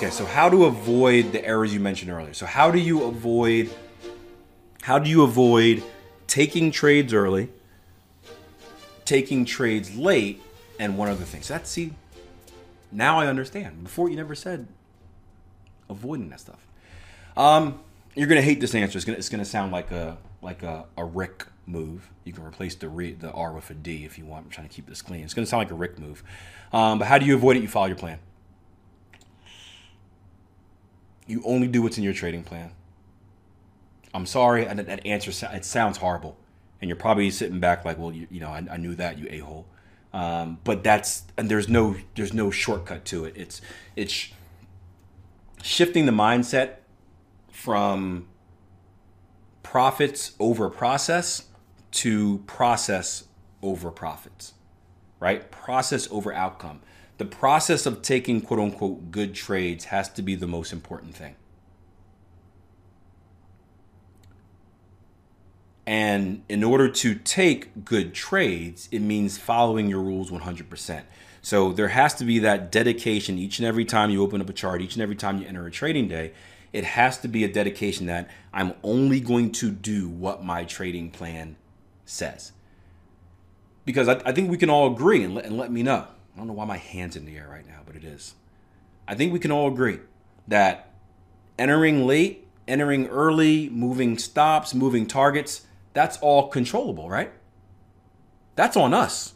Okay, so how to avoid the errors you mentioned earlier. So how do you avoid how do you avoid taking trades early, taking trades late, and one other thing. So that's see, now I understand. Before you never said avoiding that stuff. Um, you're gonna hate this answer. It's gonna it's gonna sound like a like a, a Rick move. You can replace the re, the R with a D if you want. I'm trying to keep this clean. It's gonna sound like a Rick move. Um, but how do you avoid it? You follow your plan. You only do what's in your trading plan. I'm sorry, and that answer it sounds horrible, and you're probably sitting back like, well, you, you know, I, I, knew that, you a hole. Um, but that's and there's no there's no shortcut to it. It's it's shifting the mindset from profits over process to process over profits, right? Process over outcome. The process of taking quote unquote good trades has to be the most important thing. And in order to take good trades, it means following your rules 100%. So there has to be that dedication each and every time you open up a chart, each and every time you enter a trading day. It has to be a dedication that I'm only going to do what my trading plan says. Because I, I think we can all agree and let, and let me know. I don't know why my hand's in the air right now, but it is. I think we can all agree that entering late, entering early, moving stops, moving targets, that's all controllable, right? That's on us.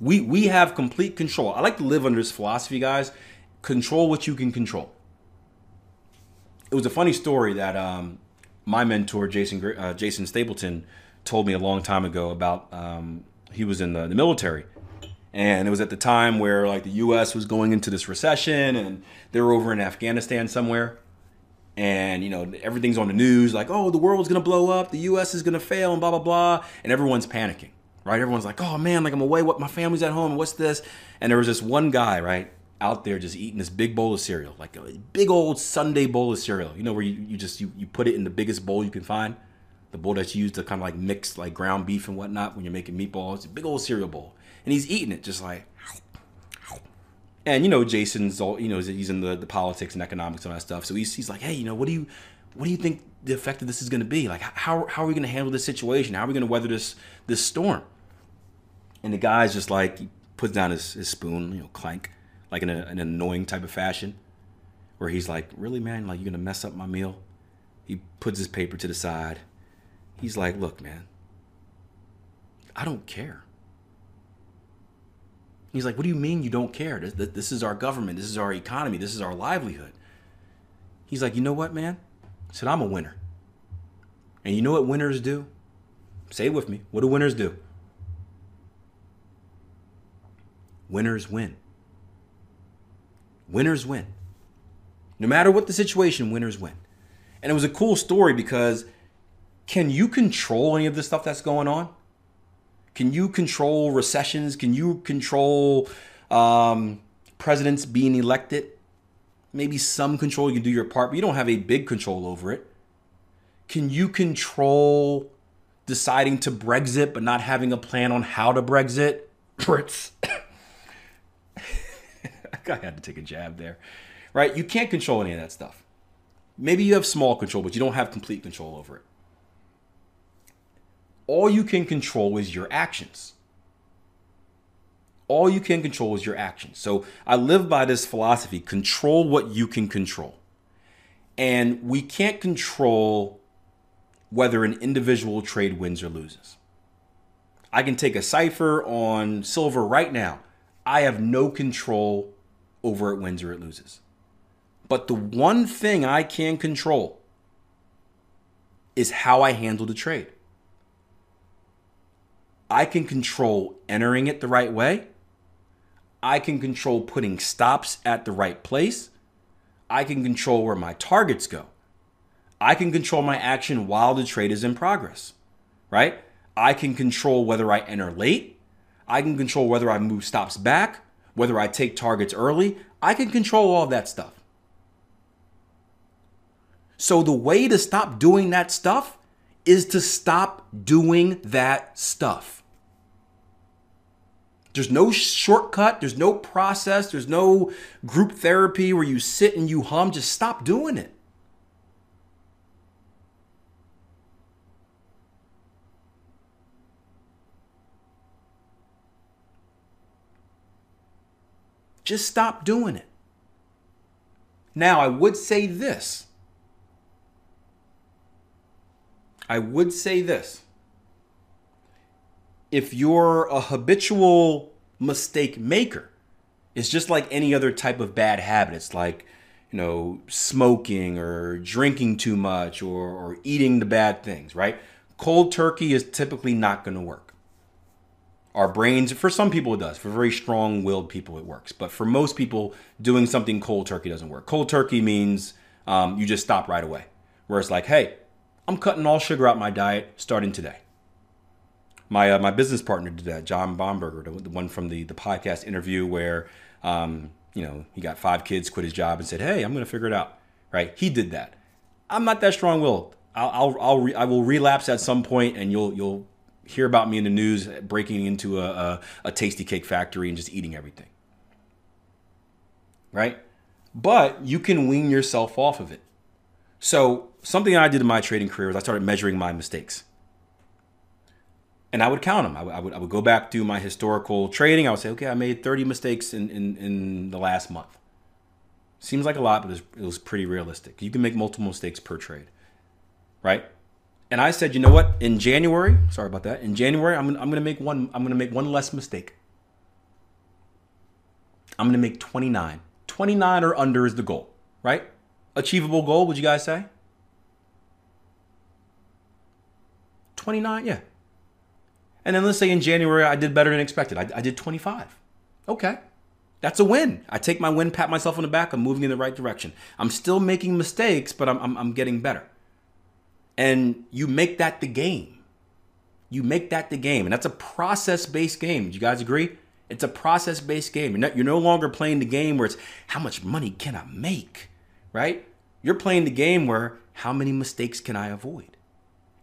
We we have complete control. I like to live under this philosophy, guys. Control what you can control. It was a funny story that um, my mentor Jason uh, Jason Stapleton told me a long time ago about. Um, he was in the, the military, and it was at the time where like the U.S. was going into this recession, and they were over in Afghanistan somewhere. And you know everything's on the news like oh the world's gonna blow up the us is gonna fail and blah blah blah. And everyone's panicking right? Everyone's like oh man like i'm away. What my family's at home. What's this? And there was this one guy right out there just eating this big bowl of cereal like a big old sunday bowl of cereal. You know where you, you just you, you put it in the biggest bowl you can find? The bowl that's used to kind of like mix like ground beef and whatnot when you're making meatballs. A big old cereal bowl and he's eating it just like and you know Jason's all you know he's in the, the politics and economics and all that stuff. So he's, he's like, hey, you know, what do you what do you think the effect of this is going to be? Like, how how are we going to handle this situation? How are we going to weather this this storm? And the guy's just like he puts down his, his spoon, you know, clank, like in a, an annoying type of fashion, where he's like, really, man, like you're gonna mess up my meal. He puts his paper to the side. He's like, look, man, I don't care. He's like, What do you mean you don't care? This, is our government. This is our economy. This is our livelihood. He's like, You know what, man? I said, I'm a winner. And you know what winners do? Say it with me. What do winners do? Winners win. Winners win. No matter what the situation, winners win. And it was a cool story because can you control any of the stuff that's going on? Can you control recessions? Can you control um, presidents being elected? Maybe some control, you can do your part, but you don't have a big control over it. Can you control deciding to Brexit but not having a plan on how to Brexit? Brits. I had to take a jab there. Right? You can't control any of that stuff. Maybe you have small control, but you don't have complete control over it all you can control is your actions. All you can control is your actions. So I live by this philosophy control what you can control. And we can't control whether an individual trade wins or loses. I can take a cipher on silver right now. I have no control over it wins or it loses. But the one thing I can control is how I handle the trade. I can control entering it the right way. I can control putting stops at the right place. I can control where my targets go. I can control my action while the trade is in progress, right? I can control whether I enter late. I can control whether I move stops back, whether I take targets early. I can control all that stuff. So the way to stop doing that stuff is to stop doing that stuff. There's no shortcut, there's no process, there's no group therapy where you sit and you hum. Just stop doing it. Just stop doing it. Now, I would say this. I would say this. If you're a habitual mistake maker, it's just like any other type of bad habit. It's like, you know, smoking or drinking too much or, or eating the bad things, right? Cold turkey is typically not going to work. Our brains for some people it does for very strong-willed people it works. But for most people doing something cold turkey doesn't work. Cold turkey means um, you just stop right away. Where it's like hey i'm cutting all sugar out my diet starting today my uh, my business partner did that john bomberger the, one from the the podcast interview where um, you know he got five kids quit his job and said hey i'm gonna figure it out right he did that i'm not that strong-willed I'll, I'll, I'll re- I will relapse at some point and you'll you'll hear about me in the news breaking into a, a, a Tastykake factory and just eating everything. Right? But you can wean yourself off of it. So, something I did in my trading career was I started measuring my mistakes. And I would count them. I would, I would, I would go back to my historical trading. I would say, okay, I made 30 mistakes in, in, in the last month. Seems like a lot, but it was, it was pretty realistic. You can make multiple mistakes per trade, right? And I said, you know what? In January, sorry about that. In January, I'm I'm gonna make one. I'm gonna make one less mistake. I'm gonna make 29. 29 or under is the goal, right? Achievable goal. Would you guys say? 29, yeah. And then let's say in January I did better than expected. I, I did 25. Okay. That's a win. I take my win, pat myself on the back. I'm moving in the right direction. I'm still making mistakes, but I'm, I'm, I'm getting better and you make that the game. You make that the game, and that's a process-based game. Do you guys agree? It's a process-based game. You're, not, you're no longer playing the game where it's how much money can I make, right? You're playing the game where how many mistakes can I avoid,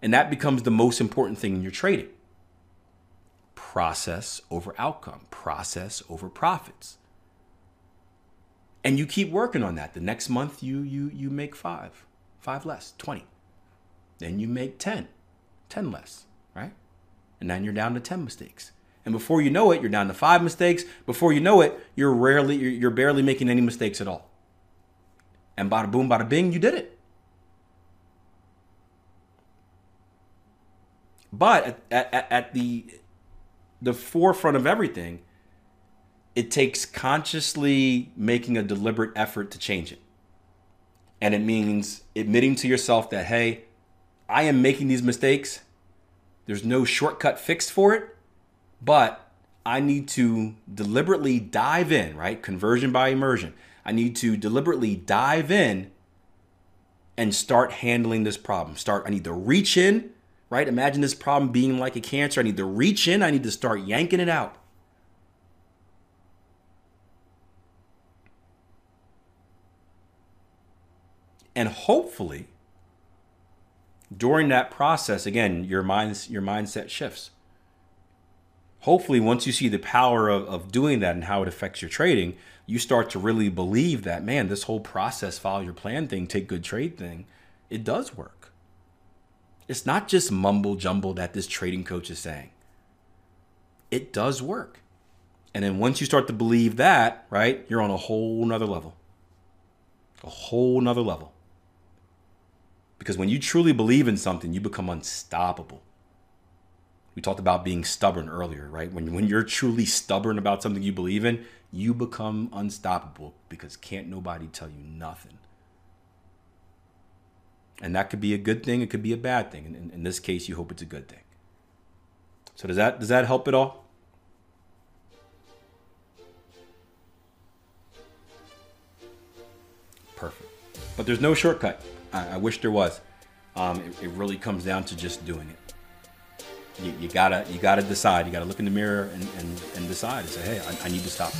and that becomes the most important thing in your trading. Process over outcome, process over profits, and you keep working on that. The next month, you you you make five, five less, twenty. Then you make 10, 10 less, right? And then you're down to 10 mistakes. And before you know it, you're down to five mistakes. Before you know it, you're rarely, you're barely making any mistakes at all. And bada boom, bada bing, you did it. But at, at, at the the forefront of everything, it takes consciously making a deliberate effort to change it. And it means admitting to yourself that, hey, I am making these mistakes. There's no shortcut fix for it, but I need to deliberately dive in, right? Conversion by immersion. I need to deliberately dive in and start handling this problem. Start, I need to reach in, right? Imagine this problem being like a cancer. I need to reach in, I need to start yanking it out. And hopefully, during that process, again, your mind your mindset shifts. Hopefully, once you see the power of, of doing that and how it affects your trading, you start to really believe that, man, this whole process, follow your plan thing, take good trade thing, it does work. It's not just mumble jumble that this trading coach is saying. It does work. And then once you start to believe that, right, you're on a whole nother level. A whole nother level. Because when you truly believe in something, you become unstoppable. We talked about being stubborn earlier, right? When, when you're truly stubborn about something you believe in, you become unstoppable because can't nobody tell you nothing. And that could be a good thing, it could be a bad thing. In, in this case, you hope it's a good thing. So does that does that help at all? Perfect. But there's no shortcut. I, I wish there was. Um, it, it, really comes down to just doing it. You, you, gotta you gotta decide. You gotta look in the mirror and, and, and decide and say, hey, I, I need to stop.